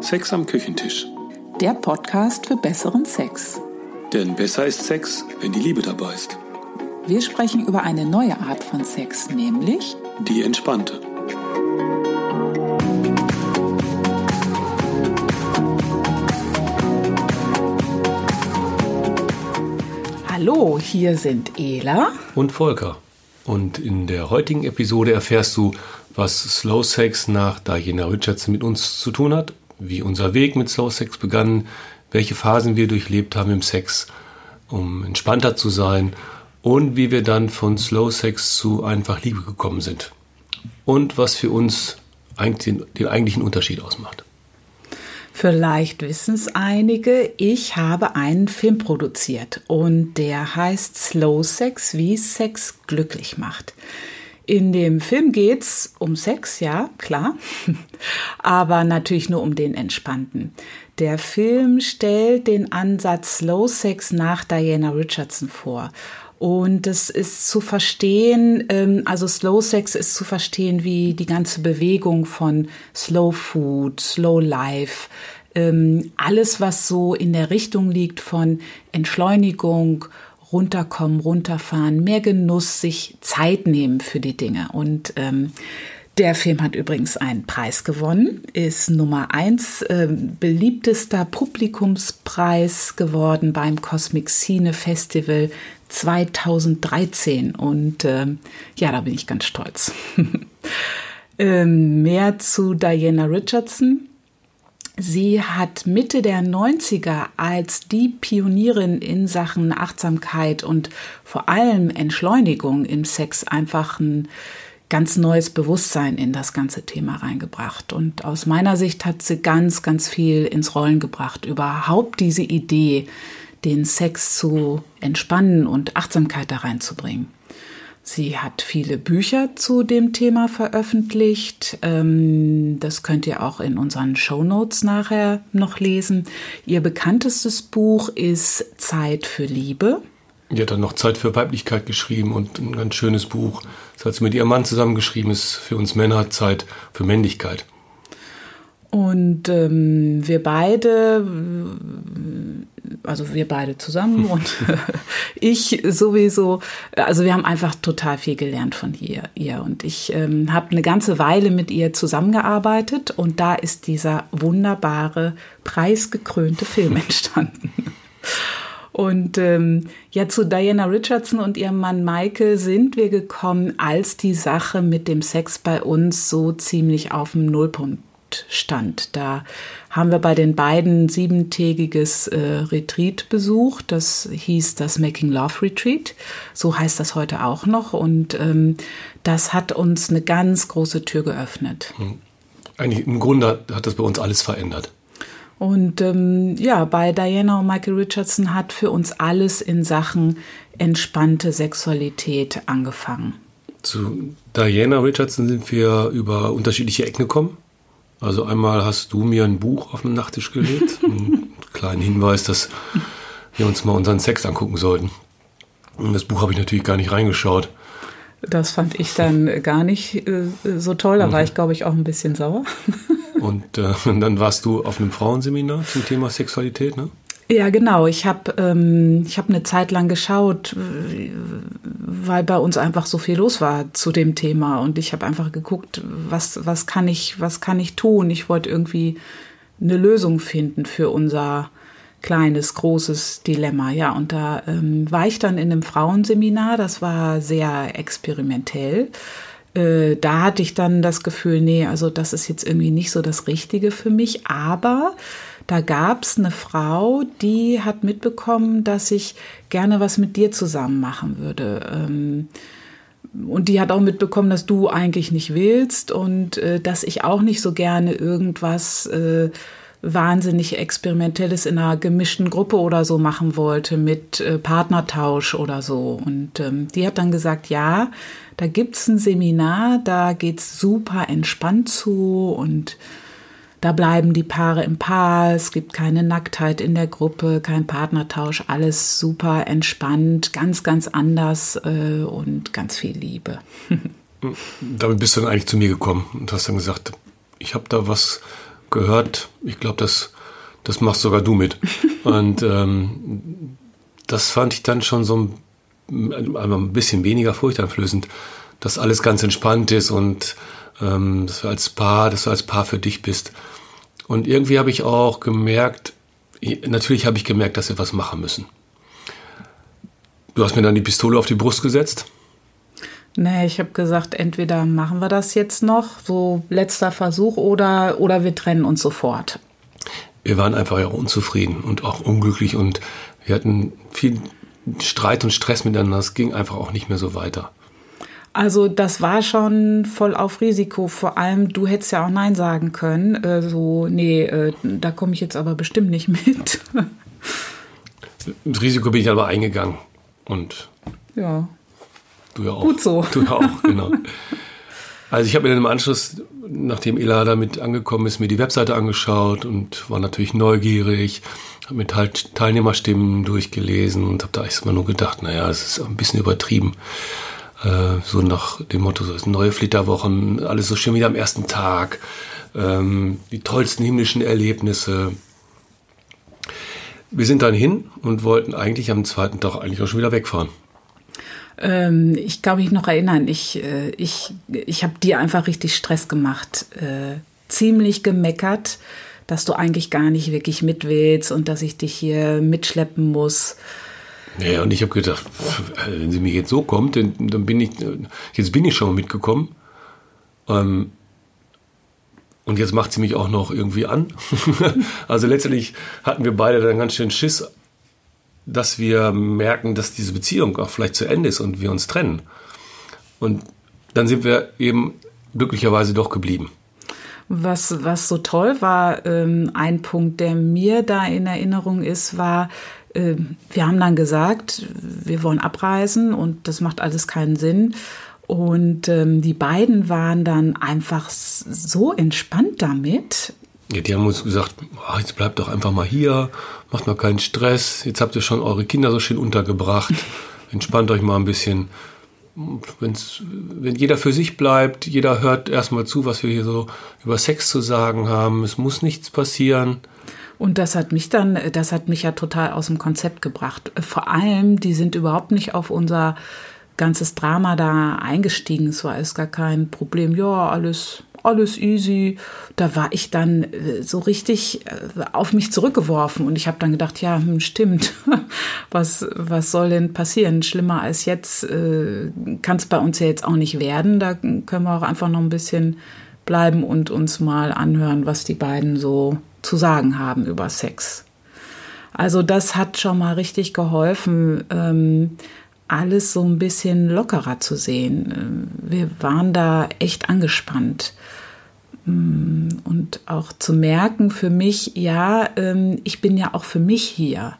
Sex am Küchentisch. Der Podcast für besseren Sex. Denn besser ist Sex, wenn die Liebe dabei ist. Wir sprechen über eine neue Art von Sex, nämlich Die entspannte. Hallo, hier sind Ela und Volker. Und in der heutigen Episode erfährst du, was Slow Sex nach Diana Richardson mit uns zu tun hat, wie unser Weg mit Slow Sex begann, welche Phasen wir durchlebt haben im Sex, um entspannter zu sein und wie wir dann von Slow Sex zu einfach Liebe gekommen sind. Und was für uns eigentlich den, den eigentlichen Unterschied ausmacht. Vielleicht wissen es einige, ich habe einen Film produziert und der heißt Slow Sex, wie Sex glücklich macht. In dem Film geht es um Sex, ja, klar, aber natürlich nur um den entspannten. Der Film stellt den Ansatz Slow Sex nach Diana Richardson vor. Und es ist zu verstehen, ähm, also Slow Sex ist zu verstehen wie die ganze Bewegung von Slow Food, Slow Life, ähm, alles, was so in der Richtung liegt von Entschleunigung, runterkommen, runterfahren, mehr Genuss, sich Zeit nehmen für die Dinge. Und ähm, der Film hat übrigens einen Preis gewonnen, ist Nummer eins äh, beliebtester Publikumspreis geworden beim Cosmic Cine Festival 2013. Und äh, ja, da bin ich ganz stolz. ähm, mehr zu Diana Richardson. Sie hat Mitte der 90er als die Pionierin in Sachen Achtsamkeit und vor allem Entschleunigung im Sex einfach ein ganz neues Bewusstsein in das ganze Thema reingebracht. Und aus meiner Sicht hat sie ganz, ganz viel ins Rollen gebracht. Überhaupt diese Idee, den Sex zu entspannen und Achtsamkeit da reinzubringen. Sie hat viele Bücher zu dem Thema veröffentlicht. Ähm, das könnt ihr auch in unseren Show Notes nachher noch lesen. Ihr bekanntestes Buch ist Zeit für Liebe. Die hat dann noch Zeit für Weiblichkeit geschrieben und ein ganz schönes Buch. Das hat sie mit ihrem Mann zusammengeschrieben, ist für uns Männer Zeit für Männlichkeit. Und ähm, wir beide, also wir beide zusammen und ich sowieso, also wir haben einfach total viel gelernt von ihr. ihr. Und ich ähm, habe eine ganze Weile mit ihr zusammengearbeitet und da ist dieser wunderbare, preisgekrönte Film entstanden. Und ähm, ja, zu Diana Richardson und ihrem Mann Michael sind wir gekommen, als die Sache mit dem Sex bei uns so ziemlich auf dem Nullpunkt stand. Da haben wir bei den beiden siebentägiges äh, Retreat besucht. Das hieß das Making Love Retreat. So heißt das heute auch noch. Und ähm, das hat uns eine ganz große Tür geöffnet. Hm. Eigentlich im Grunde hat das bei uns alles verändert. Und ähm, ja, bei Diana und Michael Richardson hat für uns alles in Sachen entspannte Sexualität angefangen. Zu Diana Richardson sind wir über unterschiedliche Ecken gekommen. Also einmal hast du mir ein Buch auf den Nachttisch gelegt, einen kleinen Hinweis, dass wir uns mal unseren Sex angucken sollten. Und das Buch habe ich natürlich gar nicht reingeschaut. Das fand ich dann gar nicht äh, so toll, da war ich, glaube ich, auch ein bisschen sauer. Und, äh, und dann warst du auf einem Frauenseminar zum Thema Sexualität, ne? Ja, genau. Ich habe ähm, ich hab eine Zeit lang geschaut, weil bei uns einfach so viel los war zu dem Thema. Und ich habe einfach geguckt, was, was, kann ich, was kann ich tun. Ich wollte irgendwie eine Lösung finden für unser kleines, großes Dilemma. Ja, und da ähm, war ich dann in einem Frauenseminar. Das war sehr experimentell. Äh, da hatte ich dann das Gefühl, nee, also das ist jetzt irgendwie nicht so das Richtige für mich. Aber da gab es eine Frau, die hat mitbekommen, dass ich gerne was mit dir zusammen machen würde. Ähm, und die hat auch mitbekommen, dass du eigentlich nicht willst und äh, dass ich auch nicht so gerne irgendwas äh, wahnsinnig Experimentelles in einer gemischten Gruppe oder so machen wollte mit äh, Partnertausch oder so. Und ähm, die hat dann gesagt, ja, da gibt es ein Seminar, da geht es super entspannt zu und da bleiben die Paare im Paar, es gibt keine Nacktheit in der Gruppe, kein Partnertausch, alles super entspannt, ganz, ganz anders äh, und ganz viel Liebe. Damit bist du dann eigentlich zu mir gekommen und hast dann gesagt, ich habe da was, gehört, ich glaube, das, das machst sogar du mit. Und ähm, das fand ich dann schon so ein, ein bisschen weniger furchteinflößend, dass alles ganz entspannt ist und ähm, dass du als Paar, dass du als Paar für dich bist. Und irgendwie habe ich auch gemerkt, natürlich habe ich gemerkt, dass wir was machen müssen. Du hast mir dann die Pistole auf die Brust gesetzt. Nee, ich habe gesagt, entweder machen wir das jetzt noch, so letzter Versuch, oder, oder wir trennen uns sofort. Wir waren einfach ja unzufrieden und auch unglücklich und wir hatten viel Streit und Stress miteinander. Es ging einfach auch nicht mehr so weiter. Also das war schon voll auf Risiko. Vor allem, du hättest ja auch Nein sagen können. Äh, so, nee, äh, da komme ich jetzt aber bestimmt nicht mit. Das Risiko bin ich aber eingegangen. Und ja. Du ja auch. Gut so. Du ja auch, genau. Also ich habe mir dann im Anschluss, nachdem Ela damit angekommen ist, mir die Webseite angeschaut und war natürlich neugierig, habe mir Teilnehmerstimmen durchgelesen und habe da erstmal nur gedacht, naja, es ist ein bisschen übertrieben. Äh, so nach dem Motto, so ist neue Flitterwochen, alles so schön wie am ersten Tag, ähm, die tollsten himmlischen Erlebnisse. Wir sind dann hin und wollten eigentlich am zweiten Tag eigentlich auch schon wieder wegfahren. Ähm, ich kann mich noch erinnern, ich, äh, ich, ich habe dir einfach richtig Stress gemacht, äh, ziemlich gemeckert, dass du eigentlich gar nicht wirklich mit willst und dass ich dich hier mitschleppen muss. Ja, und ich habe gedacht, wenn sie mir jetzt so kommt, dann, dann bin ich, jetzt bin ich schon mitgekommen. Ähm, und jetzt macht sie mich auch noch irgendwie an. also letztendlich hatten wir beide dann ganz schön Schiss, dass wir merken, dass diese Beziehung auch vielleicht zu Ende ist und wir uns trennen. Und dann sind wir eben glücklicherweise doch geblieben. Was, was so toll war, ähm, ein Punkt, der mir da in Erinnerung ist, war, wir haben dann gesagt, wir wollen abreisen und das macht alles keinen Sinn. Und ähm, die beiden waren dann einfach so entspannt damit. Ja, die haben uns gesagt, ach, jetzt bleibt doch einfach mal hier, macht mal keinen Stress, jetzt habt ihr schon eure Kinder so schön untergebracht, entspannt euch mal ein bisschen. Wenn's, wenn jeder für sich bleibt, jeder hört erstmal zu, was wir hier so über Sex zu sagen haben, es muss nichts passieren. Und das hat mich dann, das hat mich ja total aus dem Konzept gebracht. Vor allem, die sind überhaupt nicht auf unser ganzes Drama da eingestiegen. Es war alles gar kein Problem. Ja, alles, alles easy. Da war ich dann äh, so richtig äh, auf mich zurückgeworfen und ich habe dann gedacht, ja, hm, stimmt. Was, was soll denn passieren? Schlimmer als jetzt äh, kann es bei uns ja jetzt auch nicht werden. Da können wir auch einfach noch ein bisschen bleiben und uns mal anhören, was die beiden so zu sagen haben über Sex. Also das hat schon mal richtig geholfen, ähm, alles so ein bisschen lockerer zu sehen. Ähm, wir waren da echt angespannt. Mm, und auch zu merken für mich, ja, ähm, ich bin ja auch für mich hier.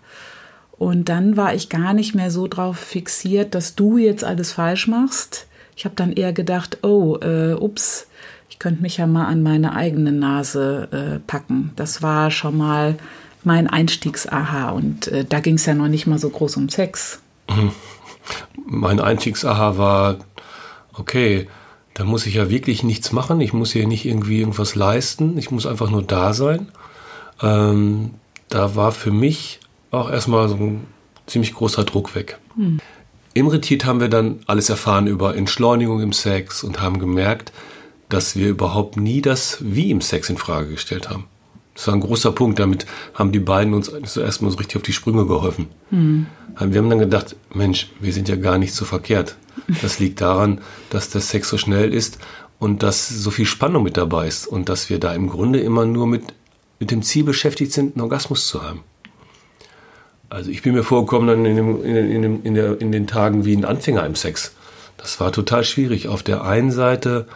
Und dann war ich gar nicht mehr so drauf fixiert, dass du jetzt alles falsch machst. Ich habe dann eher gedacht, oh, äh, ups, ich könnte mich ja mal an meine eigene Nase äh, packen. Das war schon mal mein Einstiegs-Aha und äh, da ging es ja noch nicht mal so groß um Sex. Mein Einstiegs-Aha war, okay, da muss ich ja wirklich nichts machen. Ich muss hier nicht irgendwie irgendwas leisten. Ich muss einfach nur da sein. Ähm, da war für mich auch erstmal so ein ziemlich großer Druck weg. Hm. Im Retreat haben wir dann alles erfahren über Entschleunigung im Sex und haben gemerkt, dass wir überhaupt nie das Wie im Sex in Frage gestellt haben. Das war ein großer Punkt. Damit haben die beiden uns zuerst mal so richtig auf die Sprünge geholfen. Mhm. Wir haben dann gedacht, Mensch, wir sind ja gar nicht so verkehrt. Das liegt daran, dass der Sex so schnell ist und dass so viel Spannung mit dabei ist und dass wir da im Grunde immer nur mit, mit dem Ziel beschäftigt sind, einen Orgasmus zu haben. Also ich bin mir vorgekommen dann in, dem, in, dem, in, der, in den Tagen wie ein Anfänger im Sex. Das war total schwierig. Auf der einen Seite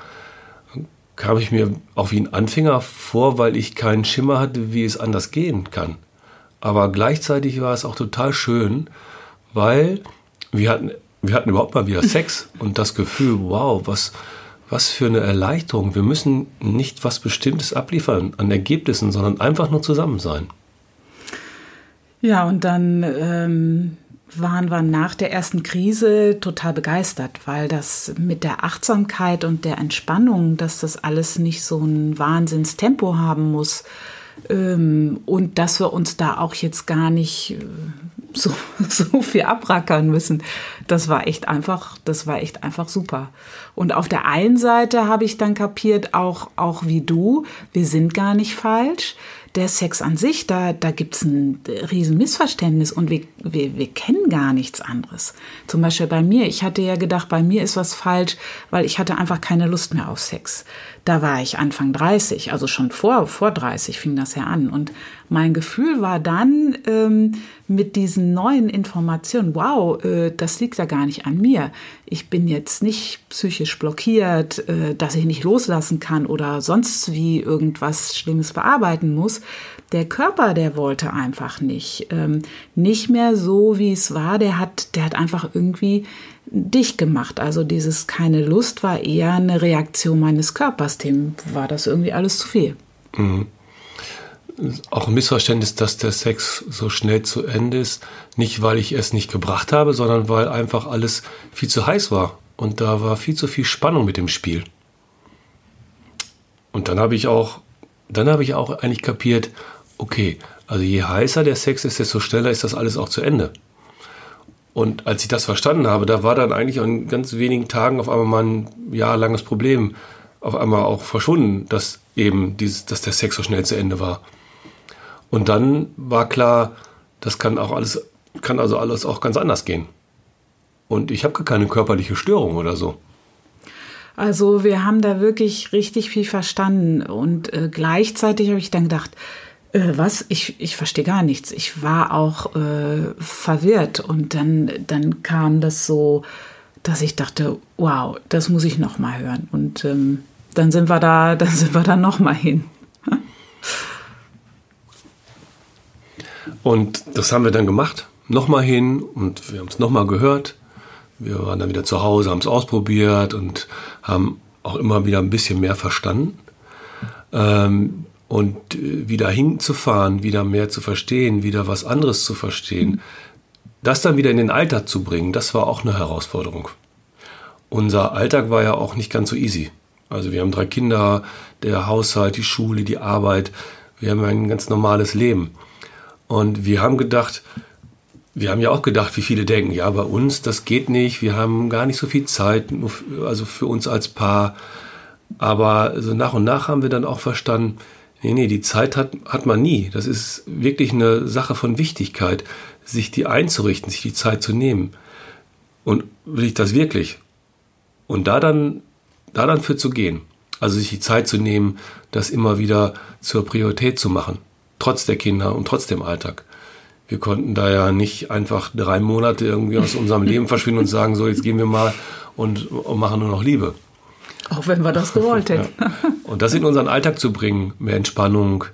kam ich mir auch wie ein Anfänger vor, weil ich keinen Schimmer hatte, wie es anders gehen kann. Aber gleichzeitig war es auch total schön, weil wir hatten, wir hatten überhaupt mal wieder Sex und das Gefühl, wow, was, was für eine Erleichterung. Wir müssen nicht was Bestimmtes abliefern an Ergebnissen, sondern einfach nur zusammen sein. Ja, und dann ähm, waren wir nach der ersten Krise total begeistert, weil das mit der Achtsamkeit und der Entspannung, dass das alles nicht so ein Wahnsinnstempo haben muss ähm, und dass wir uns da auch jetzt gar nicht äh, so, so viel abrackern müssen. Das war echt einfach, das war echt einfach super. Und auf der einen Seite habe ich dann kapiert, auch, auch wie du, wir sind gar nicht falsch der Sex an sich, da, da gibt es ein riesen Missverständnis und wir, wir, wir kennen gar nichts anderes. Zum Beispiel bei mir, ich hatte ja gedacht, bei mir ist was falsch, weil ich hatte einfach keine Lust mehr auf Sex. Da war ich Anfang 30, also schon vor, vor 30 fing das ja an. Und mein Gefühl war dann ähm, mit diesen neuen Informationen, wow, äh, das liegt ja gar nicht an mir. Ich bin jetzt nicht psychisch blockiert, äh, dass ich nicht loslassen kann oder sonst wie irgendwas Schlimmes bearbeiten muss. Der Körper, der wollte einfach nicht. Ähm, nicht mehr so, wie es war. Der hat, der hat einfach irgendwie dicht gemacht. Also dieses keine Lust war eher eine Reaktion meines Körpers. Dem war das irgendwie alles zu viel. Mhm. Auch ein Missverständnis, dass der Sex so schnell zu Ende ist. Nicht, weil ich es nicht gebracht habe, sondern weil einfach alles viel zu heiß war. Und da war viel zu viel Spannung mit dem Spiel. Und dann habe ich auch, dann habe ich auch eigentlich kapiert, okay, also je heißer der Sex ist, desto schneller ist das alles auch zu Ende. Und als ich das verstanden habe, da war dann eigentlich in ganz wenigen Tagen auf einmal mal ein jahrelanges Problem auf einmal auch verschwunden, dass eben dieses, dass der Sex so schnell zu Ende war. Und dann war klar, das kann auch alles, kann also alles auch ganz anders gehen. Und ich habe gar keine körperliche Störung oder so. Also wir haben da wirklich richtig viel verstanden und äh, gleichzeitig habe ich dann gedacht, äh, was? Ich, ich verstehe gar nichts. Ich war auch äh, verwirrt und dann, dann kam das so, dass ich dachte, wow, das muss ich noch mal hören. Und ähm, dann sind wir da, dann sind wir da noch mal hin. Und das haben wir dann gemacht, noch mal hin und wir haben es noch mal gehört. Wir waren dann wieder zu Hause, haben es ausprobiert und haben auch immer wieder ein bisschen mehr verstanden. Ähm, und äh, wieder hinzufahren, wieder mehr zu verstehen, wieder was anderes zu verstehen, das dann wieder in den Alltag zu bringen, das war auch eine Herausforderung. Unser Alltag war ja auch nicht ganz so easy. Also wir haben drei Kinder, der Haushalt, die Schule, die Arbeit. Wir haben ein ganz normales Leben. Und wir haben gedacht, wir haben ja auch gedacht, wie viele denken, ja, bei uns, das geht nicht, wir haben gar nicht so viel Zeit, also für uns als Paar. Aber so nach und nach haben wir dann auch verstanden, Nee, nee, die Zeit hat, hat man nie. Das ist wirklich eine Sache von Wichtigkeit, sich die einzurichten, sich die Zeit zu nehmen. Und will ich das wirklich? Und da dann, da dann für zu gehen. Also sich die Zeit zu nehmen, das immer wieder zur Priorität zu machen. Trotz der Kinder und trotz dem Alltag. Wir konnten da ja nicht einfach drei Monate irgendwie aus unserem Leben verschwinden und sagen, so, jetzt gehen wir mal und, und machen nur noch Liebe. Auch wenn wir das gewollt hätten. Ja. Und das in unseren Alltag zu bringen, mehr Entspannung,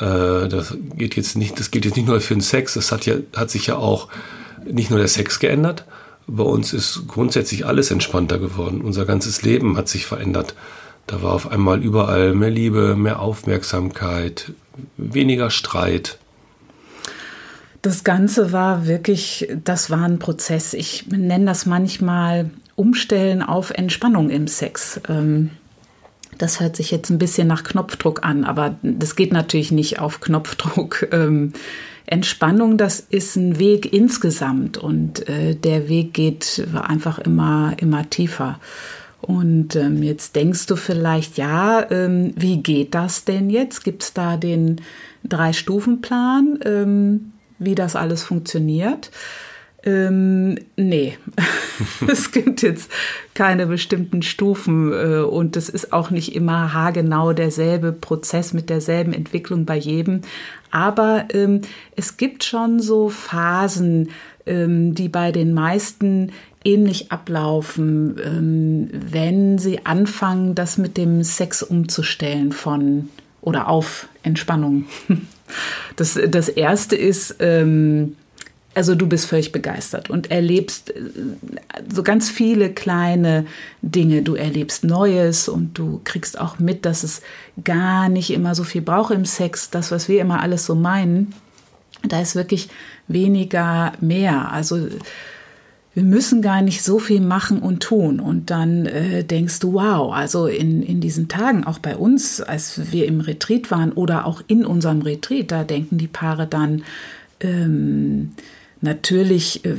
äh, das geht jetzt nicht, das gilt jetzt nicht nur für den Sex, das hat ja, hat sich ja auch nicht nur der Sex geändert. Bei uns ist grundsätzlich alles entspannter geworden. Unser ganzes Leben hat sich verändert. Da war auf einmal überall mehr Liebe, mehr Aufmerksamkeit, weniger Streit. Das Ganze war wirklich, das war ein Prozess. Ich nenne das manchmal Umstellen auf Entspannung im Sex. Ähm, das hört sich jetzt ein bisschen nach Knopfdruck an, aber das geht natürlich nicht auf Knopfdruck. Ähm, Entspannung, das ist ein Weg insgesamt und äh, der Weg geht einfach immer, immer tiefer. Und ähm, jetzt denkst du vielleicht, ja, ähm, wie geht das denn jetzt? Gibt es da den Drei-Stufen-Plan, ähm, wie das alles funktioniert? Ähm, nee, es gibt jetzt keine bestimmten Stufen äh, und es ist auch nicht immer haargenau derselbe Prozess mit derselben Entwicklung bei jedem. Aber ähm, es gibt schon so Phasen, ähm, die bei den meisten ähnlich ablaufen, ähm, wenn sie anfangen, das mit dem Sex umzustellen von oder auf Entspannung. Das, das erste ist, ähm, also du bist völlig begeistert und erlebst äh, so ganz viele kleine Dinge. Du erlebst Neues und du kriegst auch mit, dass es gar nicht immer so viel braucht im Sex, das, was wir immer alles so meinen. Da ist wirklich weniger mehr. Also wir müssen gar nicht so viel machen und tun. Und dann äh, denkst du, wow, also in, in diesen Tagen, auch bei uns, als wir im Retreat waren oder auch in unserem Retreat, da denken die Paare dann, ähm, natürlich, äh,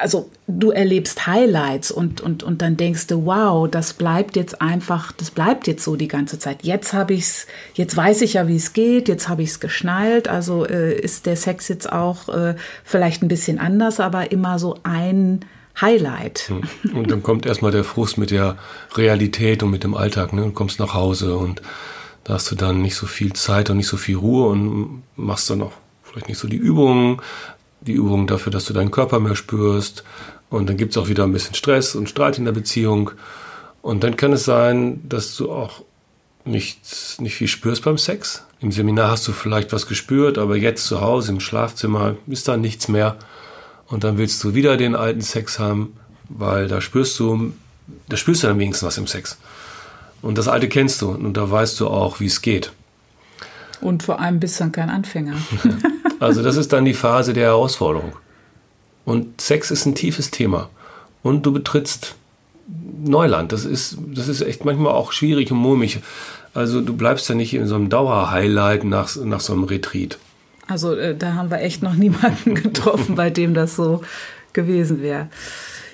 also du erlebst Highlights und, und, und dann denkst du, wow, das bleibt jetzt einfach, das bleibt jetzt so die ganze Zeit. Jetzt habe ich's, jetzt weiß ich ja, wie es geht, jetzt habe ich es geschnallt. Also äh, ist der Sex jetzt auch äh, vielleicht ein bisschen anders, aber immer so ein Highlight. Hm. Und dann kommt erstmal der Frust mit der Realität und mit dem Alltag. Ne? Du kommst nach Hause und da hast du dann nicht so viel Zeit und nicht so viel Ruhe und machst dann auch vielleicht nicht so die Übungen, die Übung dafür, dass du deinen Körper mehr spürst. Und dann gibt es auch wieder ein bisschen Stress und Streit in der Beziehung. Und dann kann es sein, dass du auch nicht, nicht viel spürst beim Sex. Im Seminar hast du vielleicht was gespürt, aber jetzt zu Hause im Schlafzimmer ist da nichts mehr. Und dann willst du wieder den alten Sex haben, weil da spürst du, da spürst du dann wenigstens was im Sex. Und das Alte kennst du und da weißt du auch, wie es geht. Und vor allem bist du dann kein Anfänger. Also das ist dann die Phase der Herausforderung. Und Sex ist ein tiefes Thema. Und du betrittst Neuland. Das ist, das ist echt manchmal auch schwierig und mulmig. Also du bleibst ja nicht in so einem Dauerhighlight nach, nach so einem Retreat. Also äh, da haben wir echt noch niemanden getroffen, bei dem das so gewesen wäre.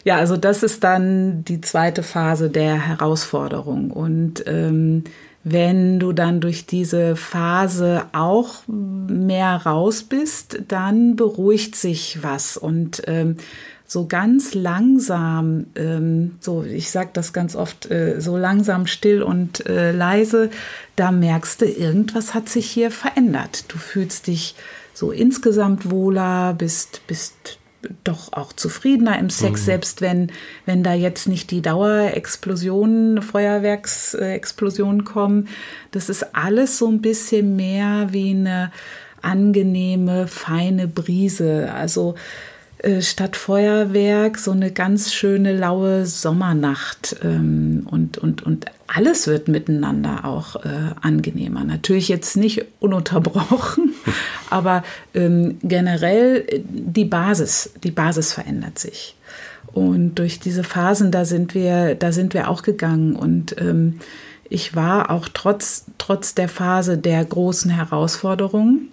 Ja, also das ist dann die zweite Phase der Herausforderung. Und ähm, wenn du dann durch diese Phase auch mehr raus bist, dann beruhigt sich was und ähm, so ganz langsam, ähm, so ich sage das ganz oft, äh, so langsam still und äh, leise, da merkst du, irgendwas hat sich hier verändert. Du fühlst dich so insgesamt wohler, bist, bist doch auch zufriedener im Sex, mhm. selbst wenn, wenn da jetzt nicht die Dauerexplosionen, Feuerwerksexplosionen kommen. Das ist alles so ein bisschen mehr wie eine angenehme, feine Brise. Also äh, statt Feuerwerk so eine ganz schöne laue Sommernacht ähm, und, und, und alles wird miteinander auch äh, angenehmer. Natürlich jetzt nicht ununterbrochen, aber ähm, generell äh, die Basis, die Basis verändert sich. Und durch diese Phasen, da sind wir, da sind wir auch gegangen und ähm, ich war auch trotz, trotz der Phase der großen Herausforderungen,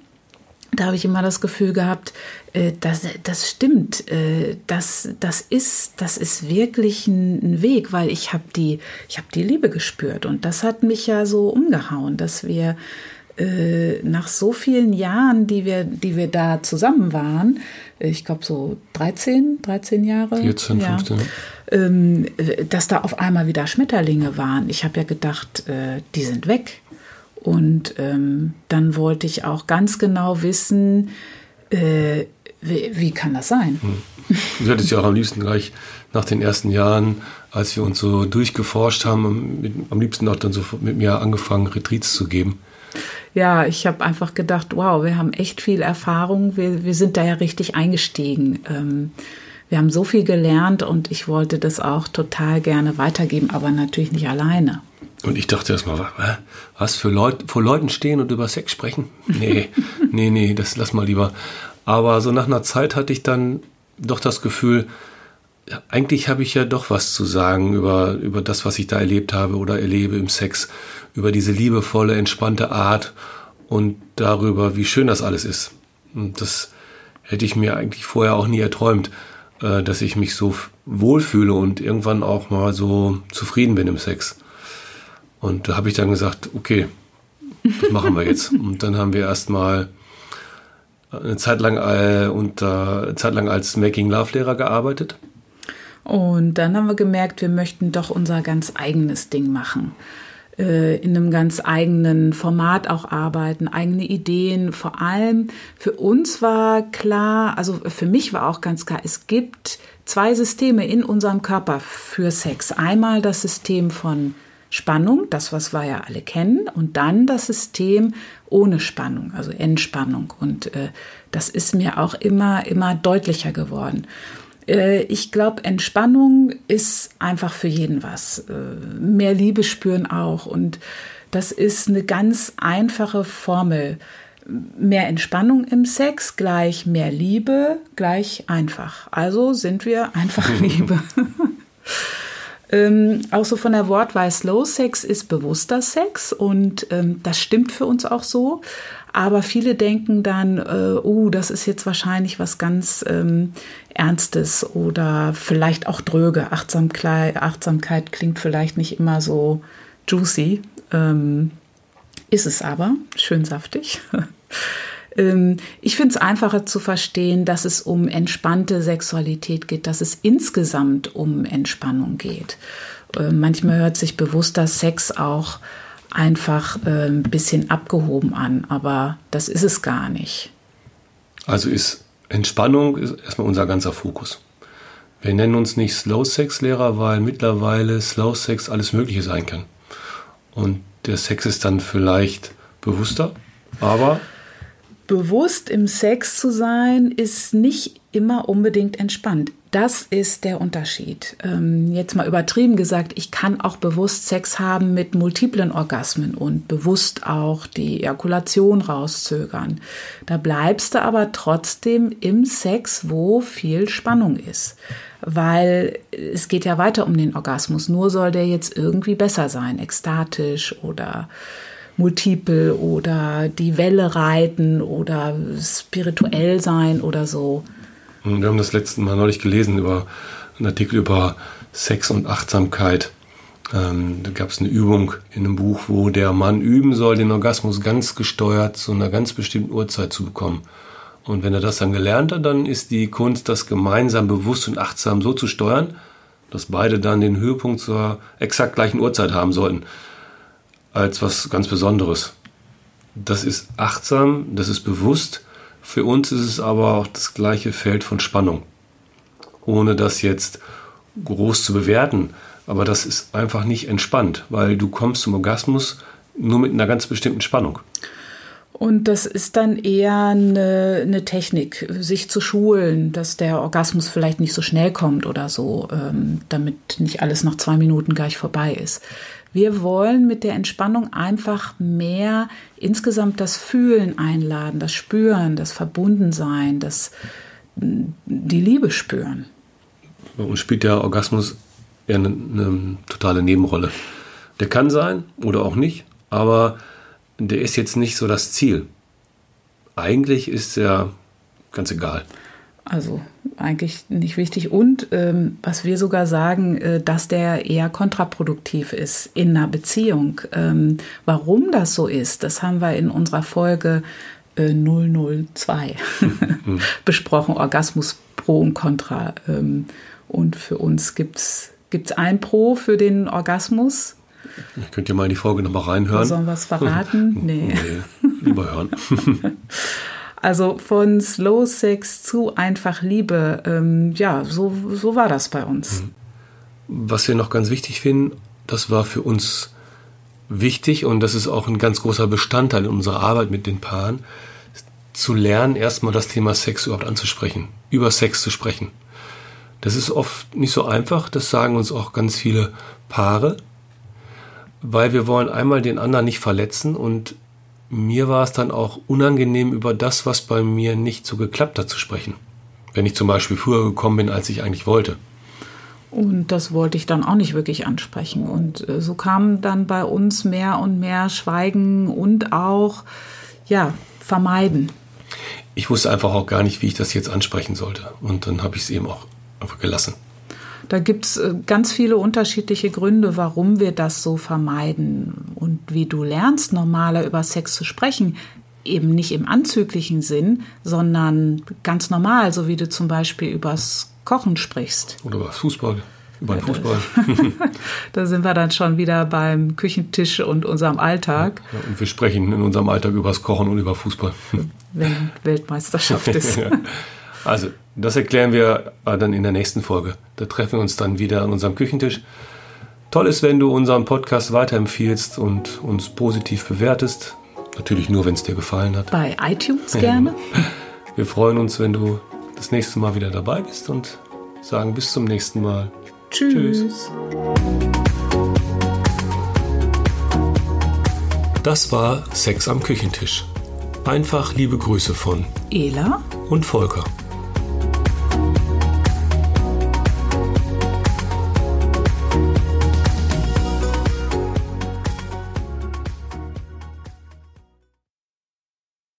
da habe ich immer das Gefühl gehabt, äh, das, das stimmt, äh, das, das, ist, das ist wirklich ein, Weg, weil ich habe die, ich hab die Liebe gespürt und das hat mich ja so umgehauen, dass wir äh, nach so vielen Jahren, die wir, die wir da zusammen waren, ich glaube so 13, 13 Jahre. 14, ja, 15. Ähm, dass da auf einmal wieder Schmetterlinge waren. Ich habe ja gedacht, die sind weg. Und ähm, dann wollte ich auch ganz genau wissen, äh, wie, wie, kann das sein? Hm. Du hättest ja auch am liebsten gleich nach den ersten Jahren, als wir uns so durchgeforscht haben, mit, am liebsten auch dann so mit mir angefangen, Retreats zu geben. Ja, ich habe einfach gedacht, wow, wir haben echt viel Erfahrung, wir, wir sind da ja richtig eingestiegen. Ähm, wir haben so viel gelernt und ich wollte das auch total gerne weitergeben, aber natürlich nicht alleine. Und ich dachte erstmal, was für Leute vor Leuten stehen und über Sex sprechen? Nee, nee, nee, das lass mal lieber. Aber so nach einer Zeit hatte ich dann doch das Gefühl, eigentlich habe ich ja doch was zu sagen über, über das, was ich da erlebt habe oder erlebe im Sex, über diese liebevolle, entspannte Art und darüber, wie schön das alles ist. Und das hätte ich mir eigentlich vorher auch nie erträumt, äh, dass ich mich so wohlfühle und irgendwann auch mal so zufrieden bin im Sex. Und da habe ich dann gesagt, okay, das machen wir jetzt. Und dann haben wir erstmal eine Zeit lang, äh, unter, eine Zeit lang als Making Love Lehrer gearbeitet. Und dann haben wir gemerkt, wir möchten doch unser ganz eigenes Ding machen. Äh, in einem ganz eigenen Format auch arbeiten, eigene Ideen. Vor allem für uns war klar, also für mich war auch ganz klar, es gibt zwei Systeme in unserem Körper für Sex. Einmal das System von Spannung, das, was wir ja alle kennen, und dann das System ohne Spannung, also Entspannung. Und äh, das ist mir auch immer, immer deutlicher geworden. Äh, ich glaube, Entspannung ist einfach für jeden was. Äh, mehr Liebe spüren auch. Und das ist eine ganz einfache Formel. mehr Entspannung im Sex gleich mehr Liebe gleich einfach. Also sind wir einfach Liebe. ähm, auch so von der Wortwahl Slow Sex ist bewusster Sex und ähm, das stimmt für uns auch so. Aber viele denken dann, äh, oh, das ist jetzt wahrscheinlich was ganz ähm, Ernstes oder vielleicht auch dröge. Achtsamkeit, Achtsamkeit klingt vielleicht nicht immer so juicy. Ähm, ist es aber, schön saftig. Ähm, ich finde es einfacher zu verstehen, dass es um entspannte Sexualität geht, dass es insgesamt um Entspannung geht. Äh, manchmal hört sich bewusster Sex auch einfach ein bisschen abgehoben an, aber das ist es gar nicht. Also ist Entspannung ist erstmal unser ganzer Fokus. Wir nennen uns nicht Slow Sex Lehrer, weil mittlerweile Slow Sex alles Mögliche sein kann. Und der Sex ist dann vielleicht bewusster, aber bewusst im Sex zu sein, ist nicht immer unbedingt entspannt. Das ist der Unterschied. Ähm, jetzt mal übertrieben gesagt, ich kann auch bewusst Sex haben mit multiplen Orgasmen und bewusst auch die Ejakulation rauszögern. Da bleibst du aber trotzdem im Sex, wo viel Spannung ist. Weil es geht ja weiter um den Orgasmus. Nur soll der jetzt irgendwie besser sein, ekstatisch oder multiple oder die Welle reiten oder spirituell sein oder so. Wir haben das letzte Mal neulich gelesen über einen Artikel über Sex und Achtsamkeit. Ähm, da gab es eine Übung in einem Buch, wo der Mann üben soll, den Orgasmus ganz gesteuert zu einer ganz bestimmten Uhrzeit zu bekommen. Und wenn er das dann gelernt hat, dann ist die Kunst, das gemeinsam bewusst und achtsam so zu steuern, dass beide dann den Höhepunkt zur exakt gleichen Uhrzeit haben sollten als was ganz Besonderes. Das ist achtsam, das ist bewusst. Für uns ist es aber auch das gleiche Feld von Spannung. Ohne das jetzt groß zu bewerten. Aber das ist einfach nicht entspannt, weil du kommst zum Orgasmus nur mit einer ganz bestimmten Spannung. Und das ist dann eher eine, eine, Technik, sich zu schulen, dass der Orgasmus vielleicht nicht so schnell kommt oder so, ähm, damit nicht alles nach zwei Minuten gleich vorbei ist. Wir wollen mit der Entspannung einfach mehr insgesamt das Fühlen einladen, das Spüren, das Verbundensein, das die Liebe spüren. Bei uns spielt der Orgasmus eher eine, eine totale Nebenrolle. Der kann sein oder auch nicht, aber der ist jetzt nicht so das Ziel. Eigentlich ist er ganz egal. Also eigentlich nicht wichtig. Und ähm, was wir sogar sagen, äh, dass der eher kontraproduktiv ist in einer Beziehung. Ähm, warum das so ist, das haben wir in unserer Folge äh, 002 mhm. besprochen, Orgasmus pro und contra. Ähm, und für uns gibt es ein Pro für den Orgasmus. Könnt ihr mal in die Folge nochmal reinhören? Sollen wir es verraten? Nee. nee. Lieber hören. Also von Slow Sex zu einfach Liebe. Ähm, ja, so, so war das bei uns. Mhm. Was wir noch ganz wichtig finden, das war für uns wichtig und das ist auch ein ganz großer Bestandteil in unserer Arbeit mit den Paaren, zu lernen, erstmal das Thema Sex überhaupt anzusprechen, über Sex zu sprechen. Das ist oft nicht so einfach, das sagen uns auch ganz viele Paare, weil wir wollen einmal den anderen nicht verletzen und mir war es dann auch unangenehm, über das, was bei mir nicht so geklappt hat, zu sprechen. Wenn ich zum Beispiel früher gekommen bin, als ich eigentlich wollte. Und das wollte ich dann auch nicht wirklich ansprechen. Und äh, so kam dann bei uns mehr und mehr Schweigen und auch, ja, Vermeiden. Ich wusste einfach auch gar nicht, wie ich das jetzt ansprechen sollte. Und dann habe ich es eben auch einfach gelassen. Da gibt es äh, ganz viele unterschiedliche Gründe, warum wir das so vermeiden. Und wie du lernst, normaler über Sex zu sprechen, eben nicht im anzüglichen Sinn, sondern ganz normal, so wie du zum Beispiel übers Kochen sprichst. Oder über Fußball. Über den Fußball. da sind wir dann schon wieder beim Küchentisch und unserem Alltag. Ja, und wir sprechen in unserem Alltag über das Kochen und über Fußball. Wenn Weltmeisterschaft ist. Also, das erklären wir dann in der nächsten Folge. Da treffen wir uns dann wieder an unserem Küchentisch. Toll ist, wenn du unseren Podcast weiterempfiehlst und uns positiv bewertest. Natürlich nur, wenn es dir gefallen hat. Bei iTunes gerne. Genau. Wir freuen uns, wenn du das nächste Mal wieder dabei bist und sagen bis zum nächsten Mal. Tschüss. Tschüss. Das war Sex am Küchentisch Einfach liebe Grüße von Ela und Volker.